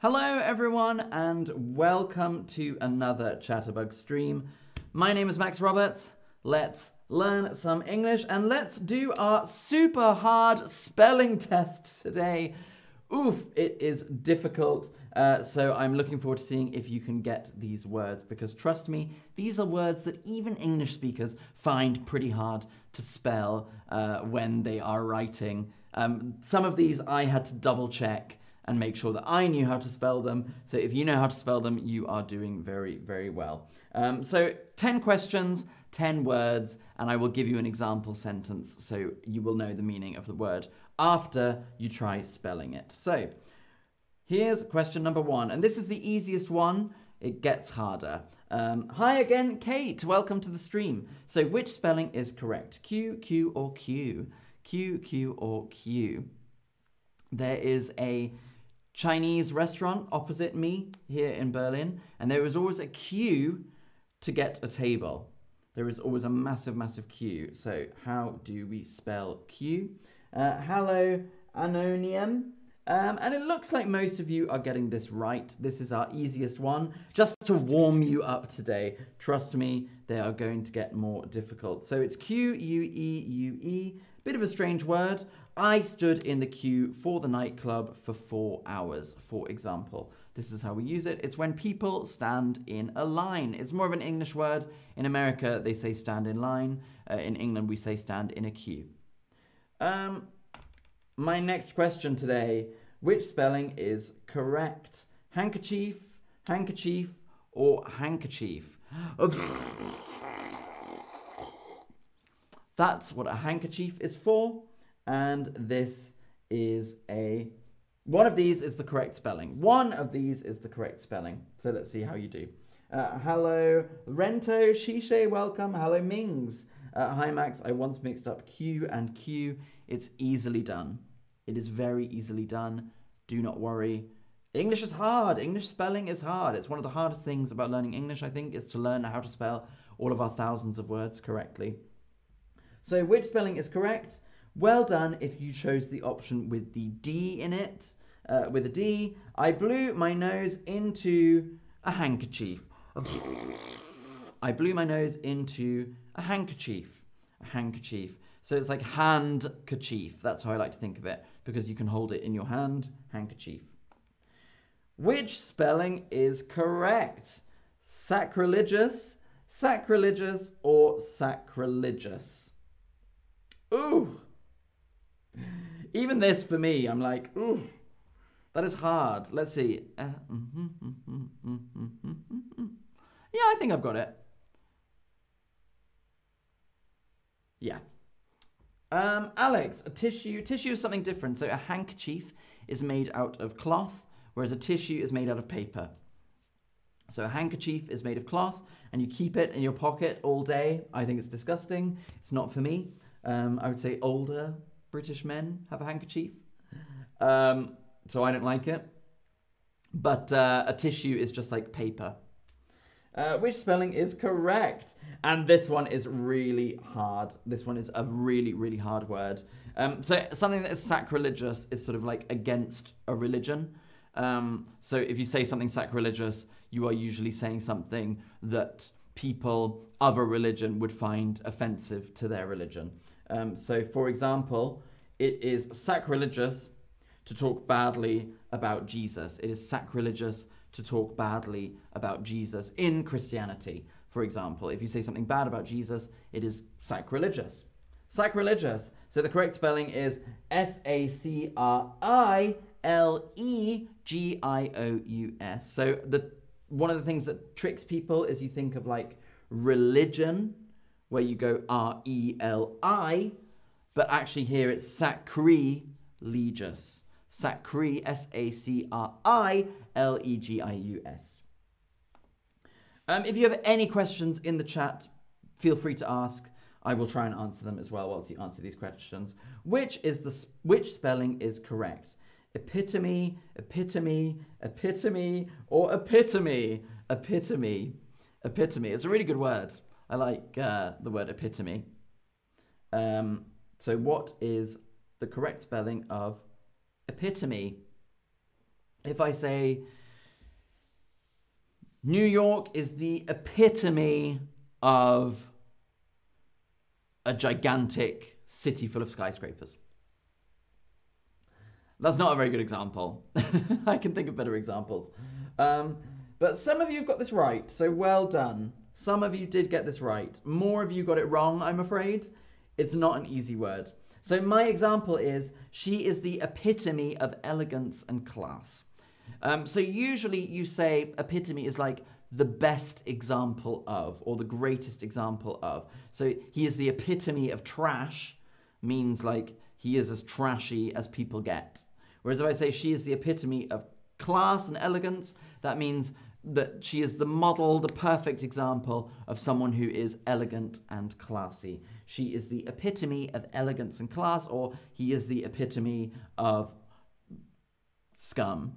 Hello, everyone, and welcome to another Chatterbug stream. My name is Max Roberts. Let's learn some English and let's do our super hard spelling test today. Oof, it is difficult. Uh, so I'm looking forward to seeing if you can get these words because trust me, these are words that even English speakers find pretty hard to spell uh, when they are writing. Um, some of these I had to double check and make sure that I knew how to spell them. So if you know how to spell them, you are doing very, very well. Um, so 10 questions, 10 words, and I will give you an example sentence so you will know the meaning of the word after you try spelling it. So here's question number one, and this is the easiest one. It gets harder. Um, hi again, Kate. Welcome to the stream. So which spelling is correct? Q, Q, or Q? Q, Q, or Q? There is a Chinese restaurant opposite me here in Berlin, and there was always a queue to get a table. There is always a massive, massive queue. So, how do we spell queue? Uh, hello, Anonium. Um, and it looks like most of you are getting this right. This is our easiest one. Just to warm you up today, trust me, they are going to get more difficult. So it's Q U E U E. Bit of a strange word. I stood in the queue for the nightclub for four hours, for example. This is how we use it. It's when people stand in a line. It's more of an English word. In America, they say stand in line. Uh, in England, we say stand in a queue. Um, my next question today which spelling is correct? Handkerchief, handkerchief, or handkerchief? That's what a handkerchief is for and this is a one of these is the correct spelling. One of these is the correct spelling. So let's see how you do. Uh, hello, Rento, Shishe, welcome. Hello, Mings. Uh, hi, Max. I once mixed up Q and Q. It's easily done. It is very easily done. Do not worry. English is hard. English spelling is hard. It's one of the hardest things about learning English, I think, is to learn how to spell all of our thousands of words correctly. So, which spelling is correct? Well done if you chose the option with the D in it. Uh, with a D, I blew my nose into a handkerchief. I blew my nose into a handkerchief. A handkerchief. So it's like handkerchief. That's how I like to think of it because you can hold it in your hand. Handkerchief. Which spelling is correct? Sacrilegious, sacrilegious, or sacrilegious? Ooh, even this for me, I'm like, ooh, that is hard. Let's see. Uh, yeah, I think I've got it. Yeah. Um, Alex, a tissue. Tissue is something different. So a handkerchief is made out of cloth, whereas a tissue is made out of paper. So a handkerchief is made of cloth, and you keep it in your pocket all day. I think it's disgusting. It's not for me. Um, I would say older British men have a handkerchief. Um, so I don't like it. But uh, a tissue is just like paper. Uh, which spelling is correct? And this one is really hard. This one is a really, really hard word. Um, so something that is sacrilegious is sort of like against a religion. Um, so if you say something sacrilegious, you are usually saying something that people of a religion would find offensive to their religion. Um, so, for example, it is sacrilegious to talk badly about Jesus. It is sacrilegious to talk badly about Jesus in Christianity. For example, if you say something bad about Jesus, it is sacrilegious. Sacrilegious. So the correct spelling is S A C R I L E G I O U S. So the one of the things that tricks people is you think of like religion, where you go R E L I, but actually here it's sacrilegious. Sacri, S A C R I L E G I U S. Um, if you have any questions in the chat, feel free to ask. I will try and answer them as well whilst you answer these questions. Which is the which spelling is correct? Epitome, epitome, epitome, or epitome, epitome, epitome. It's a really good word. I like uh, the word epitome. Um, so, what is the correct spelling of epitome? if I say New York is the epitome of a gigantic city full of skyscrapers. That's not a very good example. I can think of better examples. Um, but some of you have got this right, so well done. Some of you did get this right. More of you got it wrong, I'm afraid. It's not an easy word. So my example is she is the epitome of elegance and class. Um, so usually you say epitome is like the best example of or the greatest example of. So he is the epitome of trash means like he is as trashy as people get. Whereas if I say she is the epitome of class and elegance, that means that she is the model, the perfect example of someone who is elegant and classy. She is the epitome of elegance and class, or he is the epitome of scum.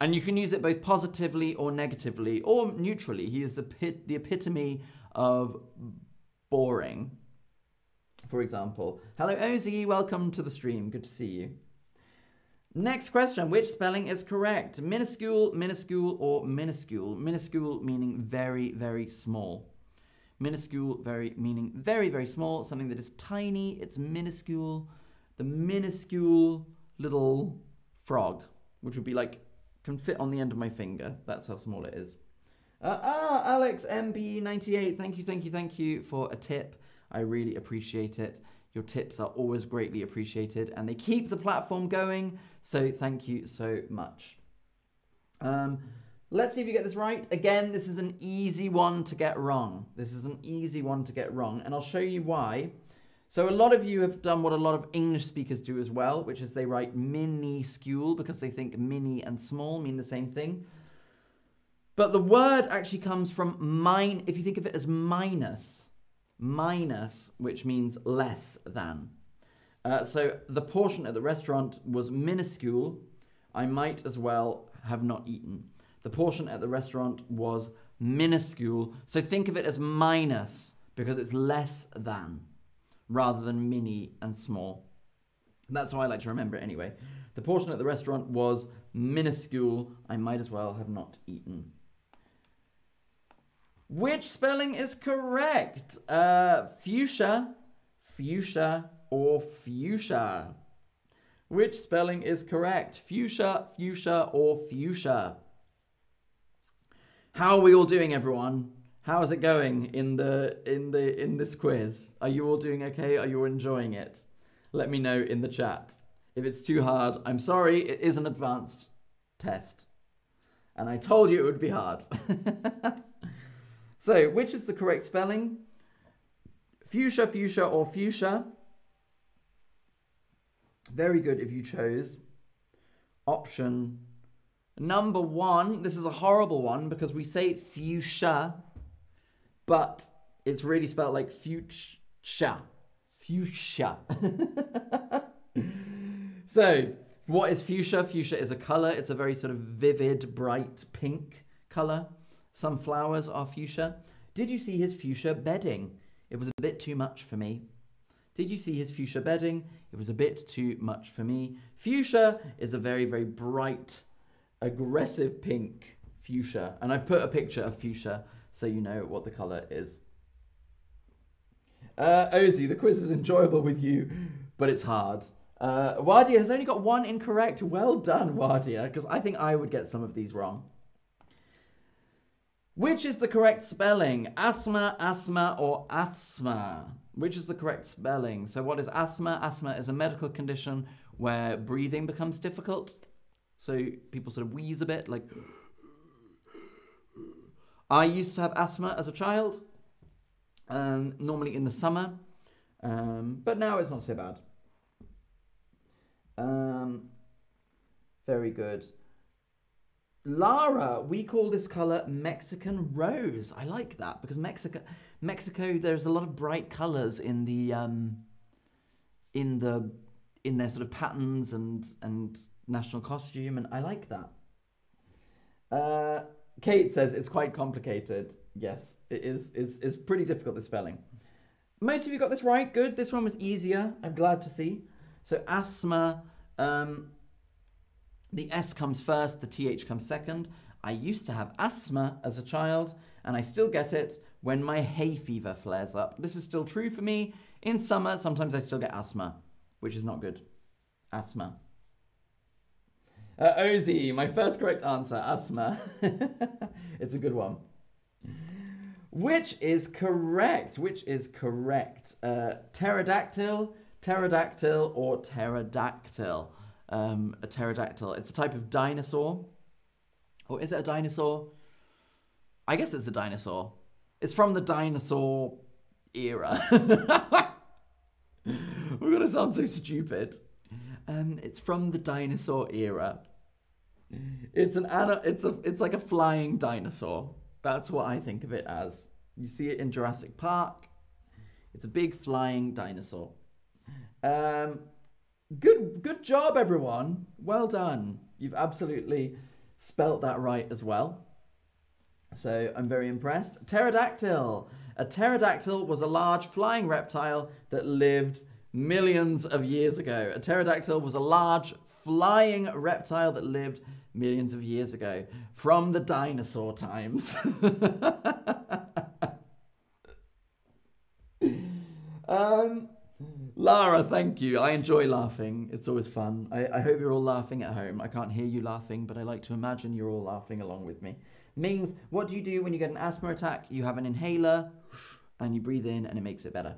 And you can use it both positively or negatively or neutrally. He is the, pit, the epitome of boring. For example, hello Ozzy, welcome to the stream. Good to see you. Next question, which spelling is correct? Minuscule, minuscule, or minuscule? Minuscule meaning very, very small. Minuscule, very meaning very, very small, something that is tiny, it's minuscule. The minuscule little frog, which would be like, can fit on the end of my finger. That's how small it is. Uh, ah, Alex MB98, thank you, thank you, thank you for a tip. I really appreciate it. Your tips are always greatly appreciated and they keep the platform going. So thank you so much. Um, let's see if you get this right. Again, this is an easy one to get wrong. This is an easy one to get wrong. And I'll show you why. So a lot of you have done what a lot of English speakers do as well, which is they write minuscule because they think mini and small mean the same thing. But the word actually comes from mine, if you think of it as minus, minus, which means less than. Uh, so the portion at the restaurant was minuscule. I might as well have not eaten. The portion at the restaurant was minuscule. So think of it as minus because it's less than rather than mini and small. And that's how I like to remember it anyway. The portion at the restaurant was minuscule. I might as well have not eaten. Which spelling is correct? Uh, fuchsia, fuchsia, or fuchsia? Which spelling is correct? Fuchsia, fuchsia, or fuchsia? How are we all doing, everyone? How is it going in the in the in this quiz? Are you all doing okay? Are you enjoying it? Let me know in the chat. If it's too hard, I'm sorry. It is an advanced test, and I told you it would be hard. So, which is the correct spelling? Fuchsia, fuchsia, or fuchsia? Very good if you chose option number one. This is a horrible one because we say fuchsia, but it's really spelled like fuchsia. Fuchsia. so, what is fuchsia? Fuchsia is a color. It's a very sort of vivid, bright pink color. Some flowers are fuchsia. Did you see his fuchsia bedding? It was a bit too much for me. Did you see his fuchsia bedding? It was a bit too much for me. Fuchsia is a very, very bright, aggressive pink fuchsia. And I've put a picture of fuchsia so you know what the color is. Uh, Ozzy, the quiz is enjoyable with you, but it's hard. Uh, Wadia has only got one incorrect. Well done, Wadia, because I think I would get some of these wrong. Which is the correct spelling? Asthma, asthma, or asthma? Which is the correct spelling? So, what is asthma? Asthma is a medical condition where breathing becomes difficult. So, people sort of wheeze a bit, like. I used to have asthma as a child, um, normally in the summer, um, but now it's not so bad. Um, very good. Lara, we call this color Mexican rose. I like that because Mexico, Mexico, there's a lot of bright colors in the um, in the in their sort of patterns and and national costume, and I like that. Uh, Kate says it's quite complicated. Yes, it is. It's, it's pretty difficult the spelling. Most of you got this right. Good. This one was easier. I'm glad to see. So asthma. Um, The S comes first, the TH comes second. I used to have asthma as a child, and I still get it when my hay fever flares up. This is still true for me. In summer, sometimes I still get asthma, which is not good. Asthma. Uh, Ozzy, my first correct answer, asthma. it's a good one. Which is correct? Which is correct? Uh, pterodactyl, pterodactyl, or pterodactyl? Um, a pterodactyl. It's a type of dinosaur. Or is it a dinosaur? I guess it's a dinosaur. It's from the dinosaur era. We're gonna sound so stupid. Um, it's from the dinosaur era. It's an ana- it's a it's like a flying dinosaur. That's what I think of it as. You see it in Jurassic Park. It's a big flying dinosaur. Um, good good job everyone. Well done. You've absolutely spelt that right as well. So I'm very impressed. Pterodactyl. A pterodactyl was a large flying reptile that lived millions of years ago. A pterodactyl was a large flying reptile that lived millions of years ago from the dinosaur times. um, Lara, thank you. I enjoy laughing. It's always fun. I, I hope you're all laughing at home. I can't hear you laughing, but I like to imagine you're all laughing along with me. Mings, what do you do when you get an asthma attack? You have an inhaler and you breathe in and it makes it better.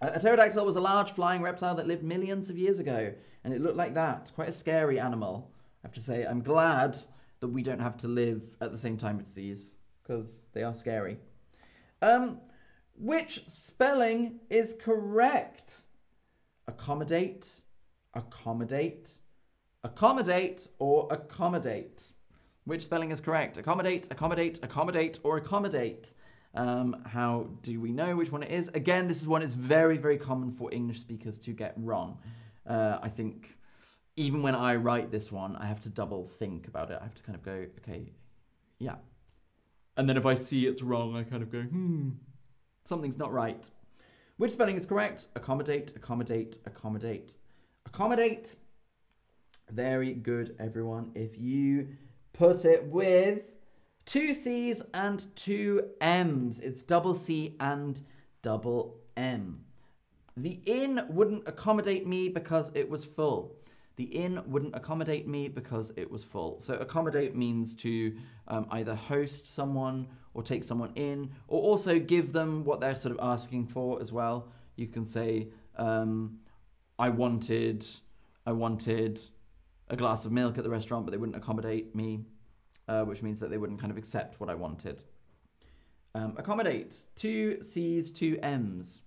A pterodactyl was a large flying reptile that lived millions of years ago, and it looked like that. Quite a scary animal, I have to say. I'm glad that we don't have to live at the same time as these, because they are scary. Um, which spelling is correct? Accommodate, accommodate, accommodate, or accommodate? Which spelling is correct? Accommodate, accommodate, accommodate, or accommodate? Um, how do we know which one it is? Again, this is one is very, very common for English speakers to get wrong. Uh, I think even when I write this one, I have to double think about it. I have to kind of go, okay, yeah. And then if I see it's wrong, I kind of go, hmm, something's not right. Which spelling is correct? Accommodate, accommodate, accommodate, accommodate. Very good, everyone. If you put it with Two C's and two M's. It's double C and double M. The inn wouldn't accommodate me because it was full. The inn wouldn't accommodate me because it was full. So accommodate means to um, either host someone or take someone in, or also give them what they're sort of asking for as well. You can say, um, "I wanted, I wanted a glass of milk at the restaurant, but they wouldn't accommodate me." uh, which means that they wouldn't kind of accept what I wanted. Um, accommodate. Two C's, two M's.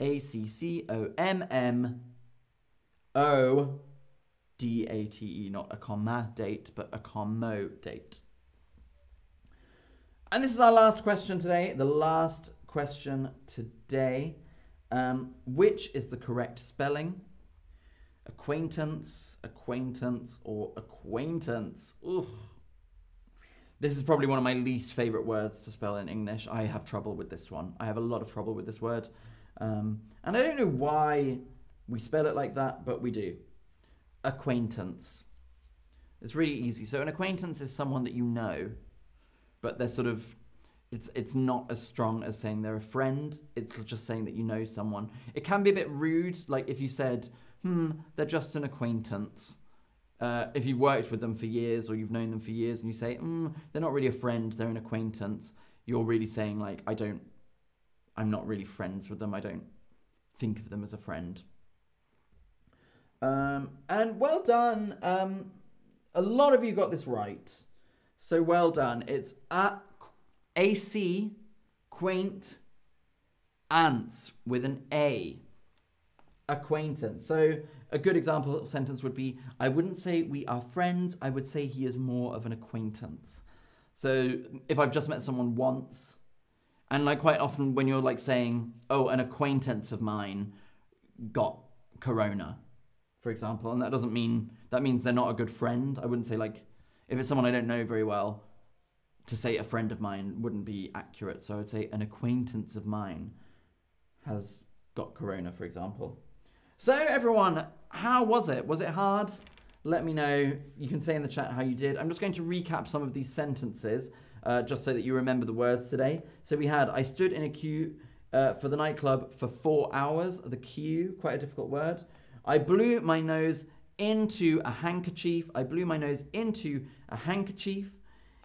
A C C O M M O D A T E, not accommodate, but accommodate. And this is our last question today. The last question today. Um, which is the correct spelling? Acquaintance, acquaintance, or acquaintance? Oof. This is probably one of my least favorite words to spell in English. I have trouble with this one. I have a lot of trouble with this word. Um, and I don't know why we spell it like that, but we do. Acquaintance. It's really easy. So an acquaintance is someone that you know, but they're sort of it's it's not as strong as saying they're a friend. It's just saying that you know someone. It can be a bit rude, like if you said, "Hmm, they're just an acquaintance." Uh, if you've worked with them for years or you've known them for years and you say, "Hmm, they're not really a friend, they're an acquaintance, you're really saying, like, I don't, I'm not really friends with them. I don't think of them as a friend. Um, and well done. Um, a lot of you got this right. So well done. It's a, AC, quaint, ants with an A. Acquaintance. So a good example sentence would be I wouldn't say we are friends, I would say he is more of an acquaintance. So if I've just met someone once, and like quite often when you're like saying, oh, an acquaintance of mine got corona, for example, and that doesn't mean that means they're not a good friend. I wouldn't say like if it's someone I don't know very well, to say a friend of mine wouldn't be accurate. So I would say an acquaintance of mine has got corona, for example. So everyone, how was it? Was it hard? Let me know. You can say in the chat how you did. I'm just going to recap some of these sentences uh, just so that you remember the words today. So we had I stood in a queue uh, for the nightclub for four hours. The queue, quite a difficult word. I blew my nose into a handkerchief. I blew my nose into a handkerchief.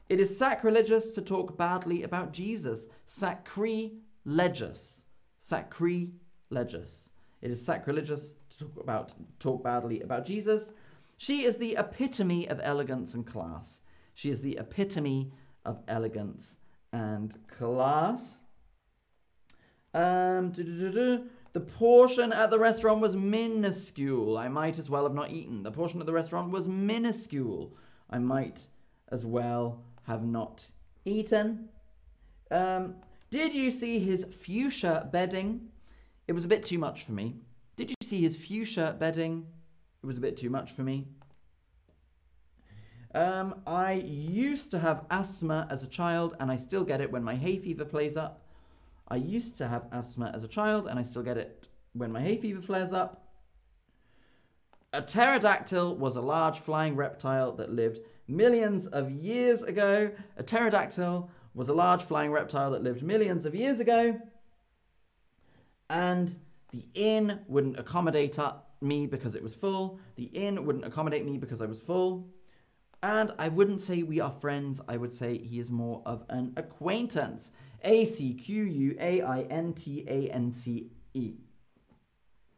It is sacrilegious to talk badly about Jesus. Sacrilegious. Sacrilegious. It is sacrilegious to talk about talk badly about Jesus. She is the epitome of elegance and class. She is the epitome of elegance and class. Um, the portion at the restaurant was minuscule. I might as well have not eaten. The portion at the restaurant was minuscule. I might as well have not eaten. Um, did you see his fuchsia bedding? It was a bit too much for me. Did you see his fuchsia bedding? It was a bit too much for me. Um, I used to have asthma as a child, and I still get it when my hay fever plays up. I used to have asthma as a child, and I still get it when my hay fever flares up. A pterodactyl was a large flying reptile that lived millions of years ago. A pterodactyl was a large flying reptile that lived millions of years ago. And the inn wouldn't accommodate uh, me because it was full. The inn wouldn't accommodate me because I was full. And I wouldn't say we are friends. I would say he is more of an acquaintance. A C Q U A I N T A N C E.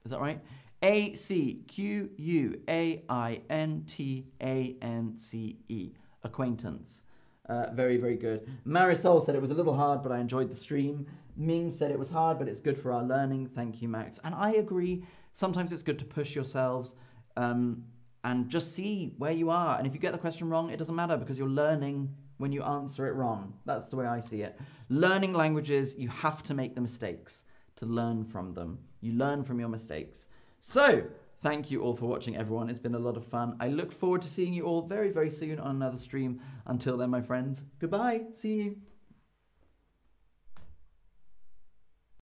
Is that right? A C Q U A I N T A N C E. Acquaintance. Uh, very, very good. Marisol said it was a little hard, but I enjoyed the stream. Ming said it was hard, but it's good for our learning. Thank you, Max. And I agree. Sometimes it's good to push yourselves um, and just see where you are. And if you get the question wrong, it doesn't matter because you're learning when you answer it wrong. That's the way I see it. Learning languages, you have to make the mistakes to learn from them. You learn from your mistakes. So, thank you all for watching, everyone. It's been a lot of fun. I look forward to seeing you all very, very soon on another stream. Until then, my friends, goodbye. See you.